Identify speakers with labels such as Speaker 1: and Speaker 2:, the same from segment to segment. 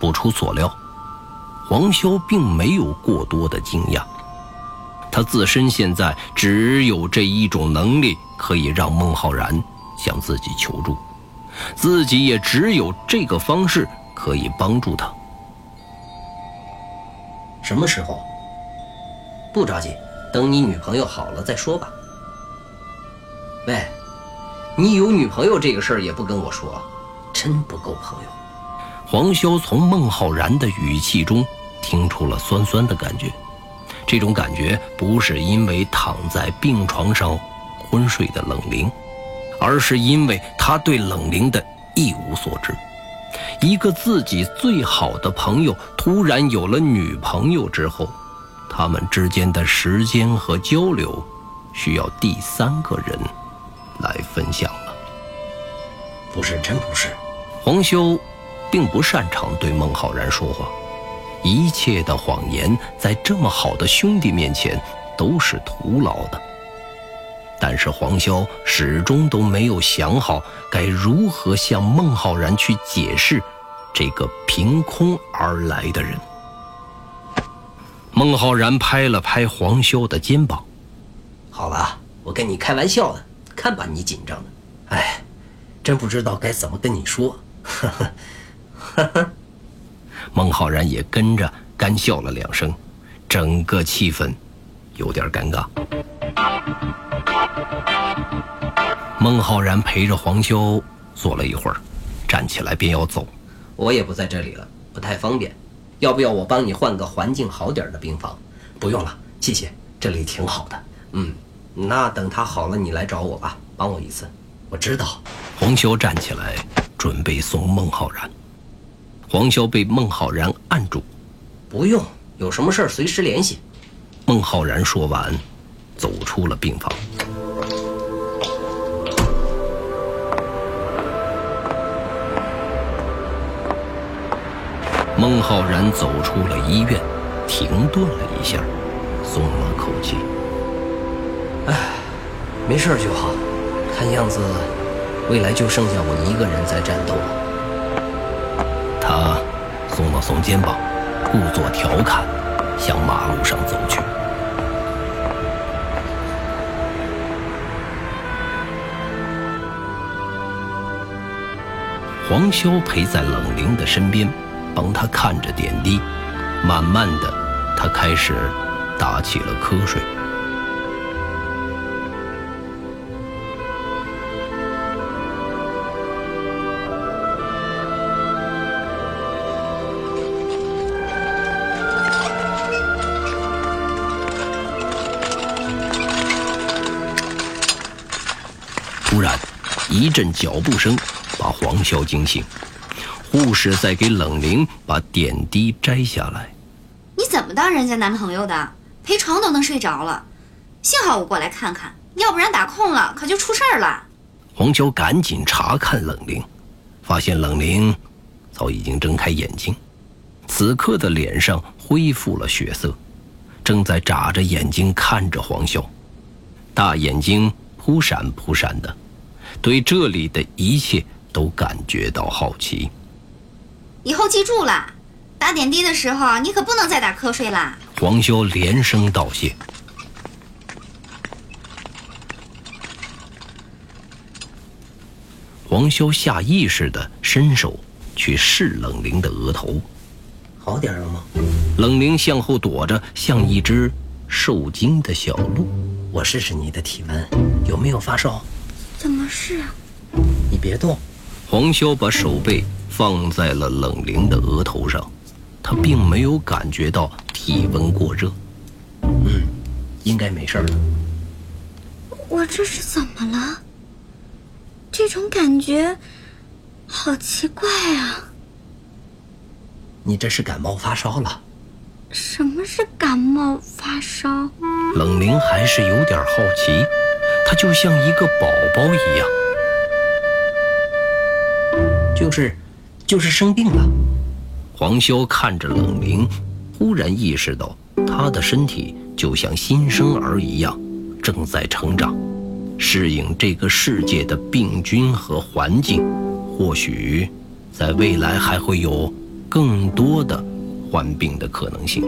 Speaker 1: 不出所料，黄潇并没有过多的惊讶。他自身现在只有这一种能力，可以让孟浩然向自己求助，自己也只有这个方式可以帮助他。
Speaker 2: 什么时候？不着急，等你女朋友好了再说吧。喂，你有女朋友这个事儿也不跟我说，真不够朋友。
Speaker 1: 黄潇从孟浩然的语气中听出了酸酸的感觉，这种感觉不是因为躺在病床上昏睡的冷凝，而是因为他对冷凝的一无所知。一个自己最好的朋友突然有了女朋友之后，他们之间的时间和交流需要第三个人来分享了。
Speaker 2: 不是，真不是，
Speaker 1: 黄修。并不擅长对孟浩然说话，一切的谎言在这么好的兄弟面前都是徒劳的。但是黄潇始终都没有想好该如何向孟浩然去解释这个凭空而来的人。孟浩然拍了拍黄潇的肩膀：“
Speaker 2: 好了，我跟你开玩笑的，看把你紧张的。哎，真不知道该怎么跟你说。”呵呵。
Speaker 1: 孟浩然也跟着干笑了两声，整个气氛有点尴尬。孟浩然陪着黄修坐了一会儿，站起来便要走。
Speaker 2: 我也不在这里了，不太方便。要不要我帮你换个环境好点的病房？不用了，谢谢，这里挺好的。嗯，那等他好了你来找我吧，帮我一次。我知道。
Speaker 1: 黄修站起来，准备送孟浩然。黄潇被孟浩然按住，
Speaker 2: 不用，有什么事儿随时联系。
Speaker 1: 孟浩然说完，走出了病房。孟浩然走出了医院，停顿了一下，松了口气。
Speaker 2: 唉，没事就好。看样子，未来就剩下我一个人在战斗了。
Speaker 1: 耸肩膀，故作调侃，向马路上走去。黄潇陪在冷灵的身边，帮他看着点滴。慢慢的，他开始打起了瞌睡。一阵脚步声把黄潇惊醒，护士在给冷凝把点滴摘下来。
Speaker 3: 你怎么当人家男朋友的？陪床都能睡着了，幸好我过来看看，要不然打空了可就出事儿了。
Speaker 1: 黄潇赶紧查看冷凝，发现冷凝早已经睁开眼睛，此刻的脸上恢复了血色，正在眨着眼睛看着黄潇，大眼睛扑闪扑闪的。对这里的一切都感觉到好奇。
Speaker 3: 以后记住了，打点滴的时候你可不能再打瞌睡啦。
Speaker 1: 黄修连声道谢。黄修下意识的伸手去试冷凝的额头，
Speaker 2: 好点了吗？
Speaker 1: 冷凝向后躲着，像一只受惊的小鹿。
Speaker 2: 我试试你的体温，有没有发烧？
Speaker 3: 是？
Speaker 2: 你别动。
Speaker 1: 黄潇把手背放在了冷灵的额头上，他并没有感觉到体温过热。
Speaker 2: 嗯，应该没事了。
Speaker 3: 我这是怎么了？这种感觉好奇怪啊！
Speaker 2: 你这是感冒发烧了。
Speaker 3: 什么是感冒发烧？
Speaker 1: 冷灵还是有点好奇。他就像一个宝宝一样，
Speaker 2: 就是，就是生病了。
Speaker 1: 黄潇看着冷凝，忽然意识到他的身体就像新生儿一样，正在成长，适应这个世界的病菌和环境。或许，在未来还会有更多的患病的可能性。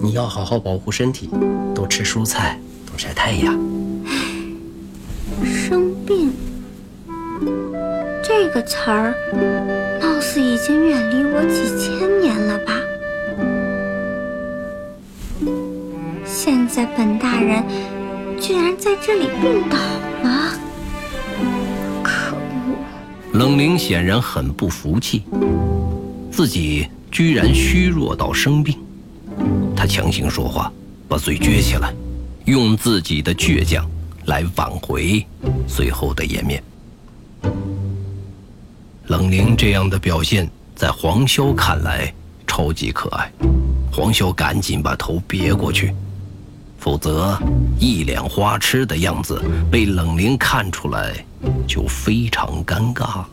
Speaker 2: 你要好好保护身体，多吃蔬菜，多晒太阳。
Speaker 3: 生病这个词儿，貌似已经远离我几千年了吧？现在本大人居然在这里病倒了，可恶！
Speaker 1: 冷灵显然很不服气，自己居然虚弱到生病。他强行说话，把嘴撅起来，用自己的倔强来挽回最后的颜面。冷灵这样的表现，在黄潇看来超级可爱。黄潇赶紧把头别过去。否则，一脸花痴的样子被冷灵看出来，就非常尴尬了。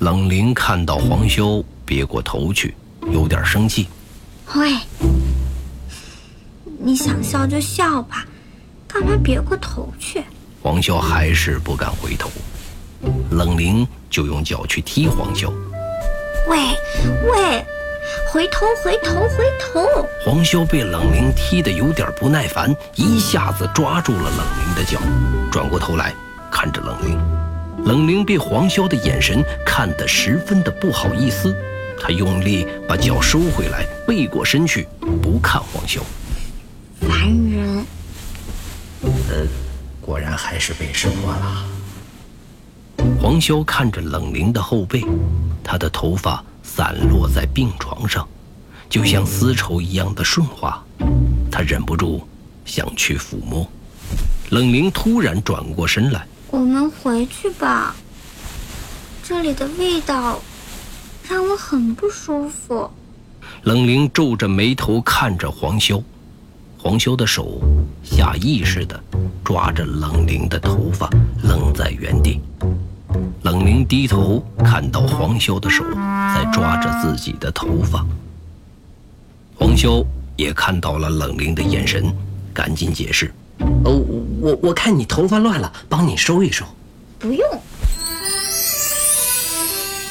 Speaker 1: 冷灵看到黄潇别过头去，有点生气。
Speaker 3: 喂，你想笑就笑吧，干嘛别过头去？
Speaker 1: 黄潇还是不敢回头，冷灵就用脚去踢黄潇。
Speaker 3: 喂，喂。回头，回头，回头！
Speaker 1: 黄潇被冷灵踢得有点不耐烦，一下子抓住了冷灵的脚，转过头来看着冷灵。冷灵被黄潇的眼神看得十分的不好意思，他用力把脚收回来，背过身去，不看黄潇。
Speaker 3: 烦人！
Speaker 2: 呃，果然还是被识破了。
Speaker 1: 黄潇看着冷灵的后背，他的头发。散落在病床上，就像丝绸一样的顺滑。他忍不住想去抚摸。冷灵突然转过身来：“
Speaker 3: 我们回去吧，这里的味道让我很不舒服。”
Speaker 1: 冷灵皱着眉头看着黄修，黄修的手下意识地抓着冷灵的头发，愣在原地。冷灵低头看到黄潇的手在抓着自己的头发，黄潇也看到了冷灵的眼神，赶紧解释：“
Speaker 2: 哦，我我看你头发乱了，帮你收一收。”
Speaker 3: 不用。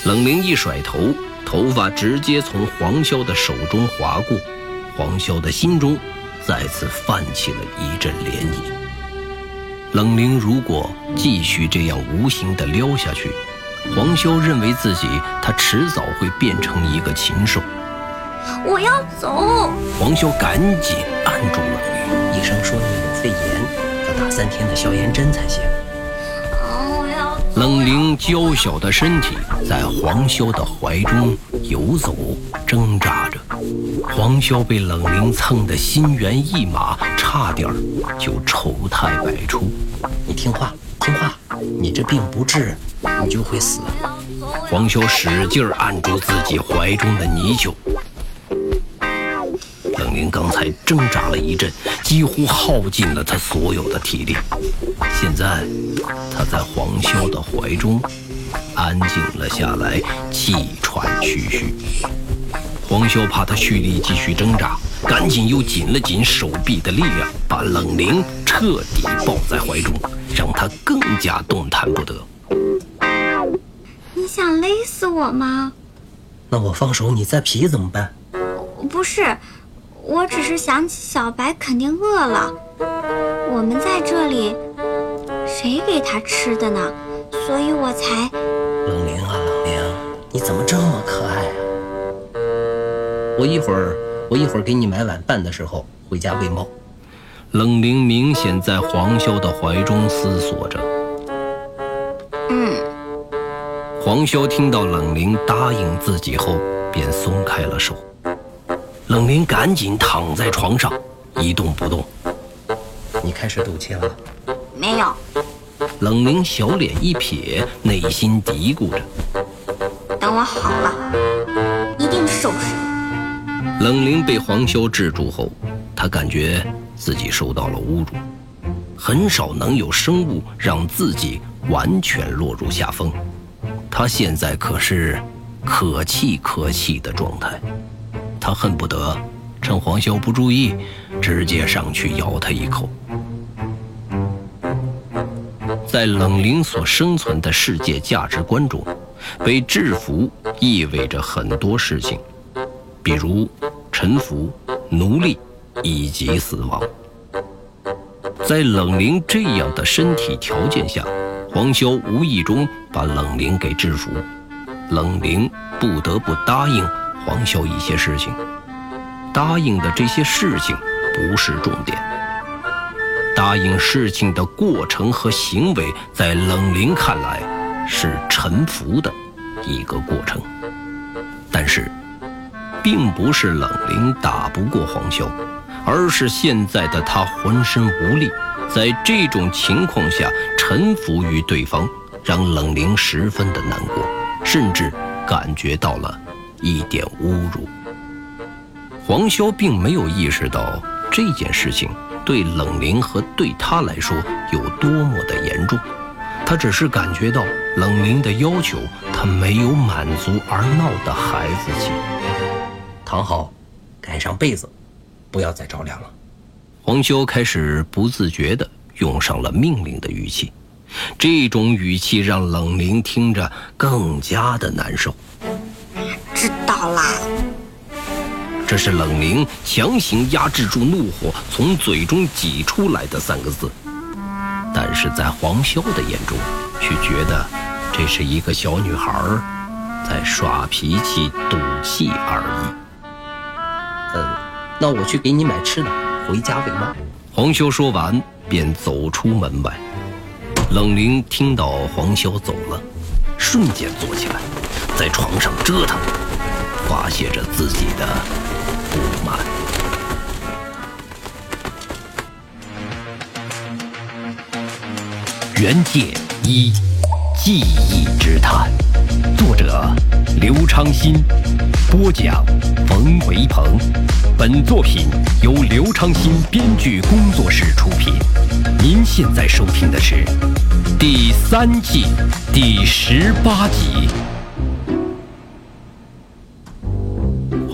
Speaker 1: 冷灵一甩头，头发直接从黄潇的手中划过，黄潇的心中再次泛起了一阵涟漪。冷灵如果继续这样无形的撩下去，黄潇认为自己他迟早会变成一个禽兽。
Speaker 3: 我要走。
Speaker 1: 黄潇赶紧按住冷灵，
Speaker 2: 医生说你有肺炎，要打三天的消炎针才行。
Speaker 1: 冷灵娇小的身体在黄潇的怀中游走挣扎着，黄潇被冷灵蹭得心猿意马，差点就丑态百出。
Speaker 2: 你听话，听话，你这病不治，你就会死。
Speaker 1: 黄潇使劲按住自己怀中的泥鳅。冷灵刚才挣扎了一阵，几乎耗尽了他所有的体力。现在，他在黄潇的怀中安静了下来，气喘吁吁。黄潇怕他蓄力继续挣扎，赶紧又紧了紧手臂的力量，把冷灵彻底抱在怀中，让他更加动弹不得。
Speaker 3: 你想勒死我吗？
Speaker 2: 那我放手，你再皮怎么办？
Speaker 3: 不是。我只是想起小白肯定饿了，我们在这里，谁给他吃的呢？所以我才。
Speaker 2: 冷灵啊，冷灵，你怎么这么可爱啊？我一会儿，我一会儿给你买碗饭的时候回家喂猫。
Speaker 1: 冷灵明显在黄潇的怀中思索着。
Speaker 3: 嗯。
Speaker 1: 黄潇听到冷灵答应自己后，便松开了手。冷灵赶紧躺在床上，一动不动。
Speaker 2: 你开始赌气了？
Speaker 1: 冷灵小脸一撇，内心嘀咕着：“
Speaker 3: 等我好了，一定收拾
Speaker 1: 你。”冷灵被黄潇制住后，他感觉自己受到了侮辱。很少能有生物让自己完全落入下风，他现在可是可气可气的状态。他恨不得趁黄潇不注意，直接上去咬他一口。在冷灵所生存的世界价值观中，被制服意味着很多事情。比如臣服、奴隶以及死亡。在冷灵这样的身体条件下，黄潇无意中把冷灵给制服，冷灵不得不答应黄潇一些事情。答应的这些事情不是重点，答应事情的过程和行为，在冷灵看来是臣服的一个过程。但是，并不是冷灵打不过黄潇。而是现在的他浑身无力，在这种情况下臣服于对方，让冷灵十分的难过，甚至感觉到了一点侮辱。黄潇并没有意识到这件事情对冷灵和对他来说有多么的严重，他只是感觉到冷灵的要求他没有满足而闹的孩子气。
Speaker 2: 躺好，盖上被子。不要再着凉了。
Speaker 1: 黄修开始不自觉地用上了命令的语气，这种语气让冷灵听着更加的难受。
Speaker 3: 知道啦。
Speaker 1: 这是冷灵强行压制住怒火从嘴中挤出来的三个字，但是在黄潇的眼中，却觉得这是一个小女孩在耍脾气、赌气而已。
Speaker 2: 嗯。那我去给你买吃的，回家喂猫。
Speaker 1: 黄潇说完，便走出门外。冷灵听到黄潇走了，瞬间坐起来，在床上折腾，发泄着自己的不满。原界一，记忆之谈，作者刘昌新，播讲冯维鹏。本作品由刘昌新编剧工作室出品。您现在收听的是第三季第十八集。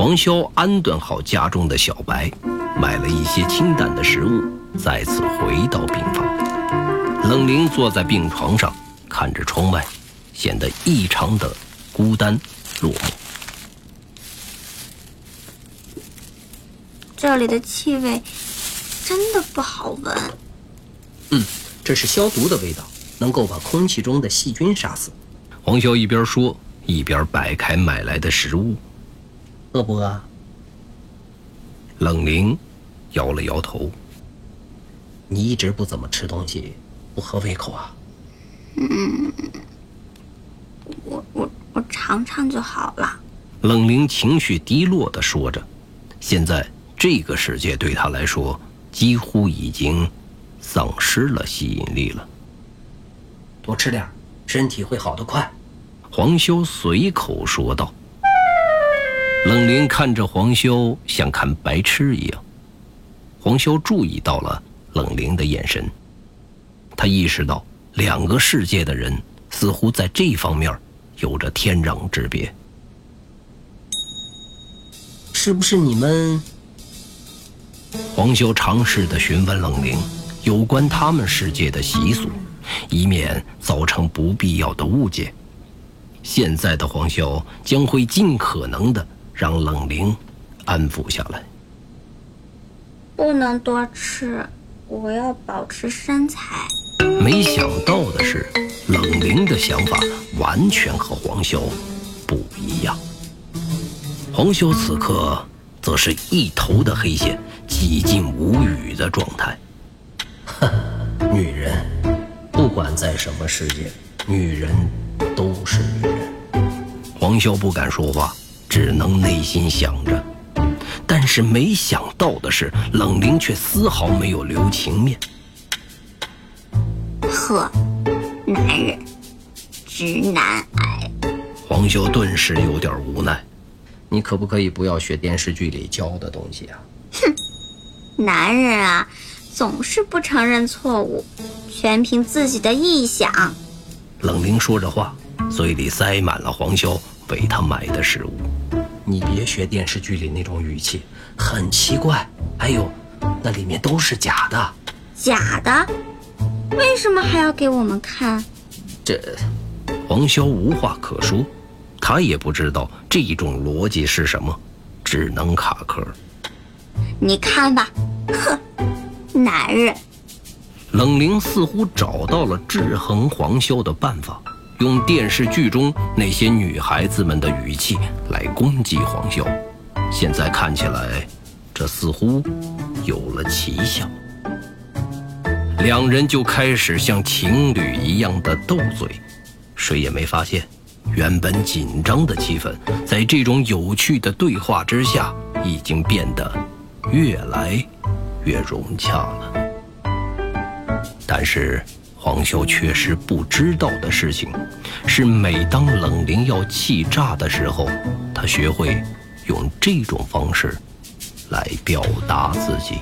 Speaker 1: 黄潇安顿好家中的小白，买了一些清淡的食物，再次回到病房。冷凝坐在病床上，看着窗外，显得异常的孤单落寞。
Speaker 3: 这里的气味真的不好闻。
Speaker 2: 嗯，这是消毒的味道，能够把空气中的细菌杀死。
Speaker 1: 黄潇一边说，一边摆开买来的食物。
Speaker 2: 饿不饿？
Speaker 1: 冷凝摇了摇头。
Speaker 2: 你一直不怎么吃东西，不合胃口啊？
Speaker 3: 嗯，我我我尝尝就好了。
Speaker 1: 冷凝情绪低落的说着，现在。这个世界对他来说几乎已经丧失了吸引力了。
Speaker 2: 多吃点，身体会好得快。
Speaker 1: 黄修随口说道。冷灵看着黄修，像看白痴一样。黄修注意到了冷灵的眼神，他意识到两个世界的人似乎在这方面有着天壤之别。
Speaker 2: 是不是你们？
Speaker 1: 黄修尝试地询问冷灵有关他们世界的习俗，以免造成不必要的误解。现在的黄修将会尽可能的让冷灵安抚下来。
Speaker 3: 不能多吃，我要保持身材。
Speaker 1: 没想到的是，冷灵的想法完全和黄潇不一样。黄潇此刻则是一头的黑线。几近无语的状态。
Speaker 2: 哼，女人，不管在什么世界，女人都是女人。
Speaker 1: 黄潇不敢说话，只能内心想着。但是没想到的是，冷灵却丝毫没有留情面。
Speaker 3: 呵，男人，直男癌。
Speaker 1: 黄潇顿时有点无奈。
Speaker 2: 你可不可以不要学电视剧里教的东西啊？
Speaker 3: 哼。男人啊，总是不承认错误，全凭自己的臆想。
Speaker 1: 冷灵说着话，嘴里塞满了黄潇为他买的食物。
Speaker 2: 你别学电视剧里那种语气，很奇怪。还有，那里面都是假的。
Speaker 3: 假的？为什么还要给我们看？
Speaker 2: 这，
Speaker 1: 黄潇无话可说，他也不知道这种逻辑是什么。只能卡壳。
Speaker 3: 你看吧，哼，男人。
Speaker 1: 冷灵似乎找到了制衡黄潇的办法，用电视剧中那些女孩子们的语气来攻击黄潇。现在看起来，这似乎有了奇效。两人就开始像情侣一样的斗嘴，谁也没发现，原本紧张的气氛，在这种有趣的对话之下，已经变得越来越融洽了。但是，黄潇确实不知道的事情，是每当冷灵要气炸的时候，他学会用这种方式来表达自己。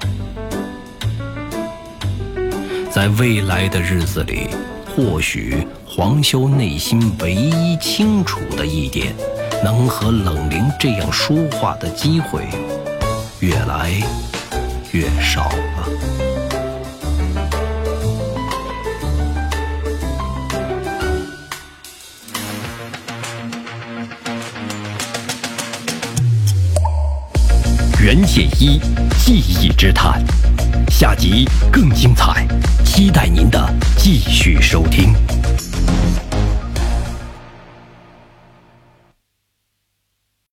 Speaker 1: 在未来的日子里，或许黄潇内心唯一清楚的一点，能和冷灵这样说话的机会，越来越少了。
Speaker 4: 袁解一记忆之谈，下集更精彩，期待您的继续收听。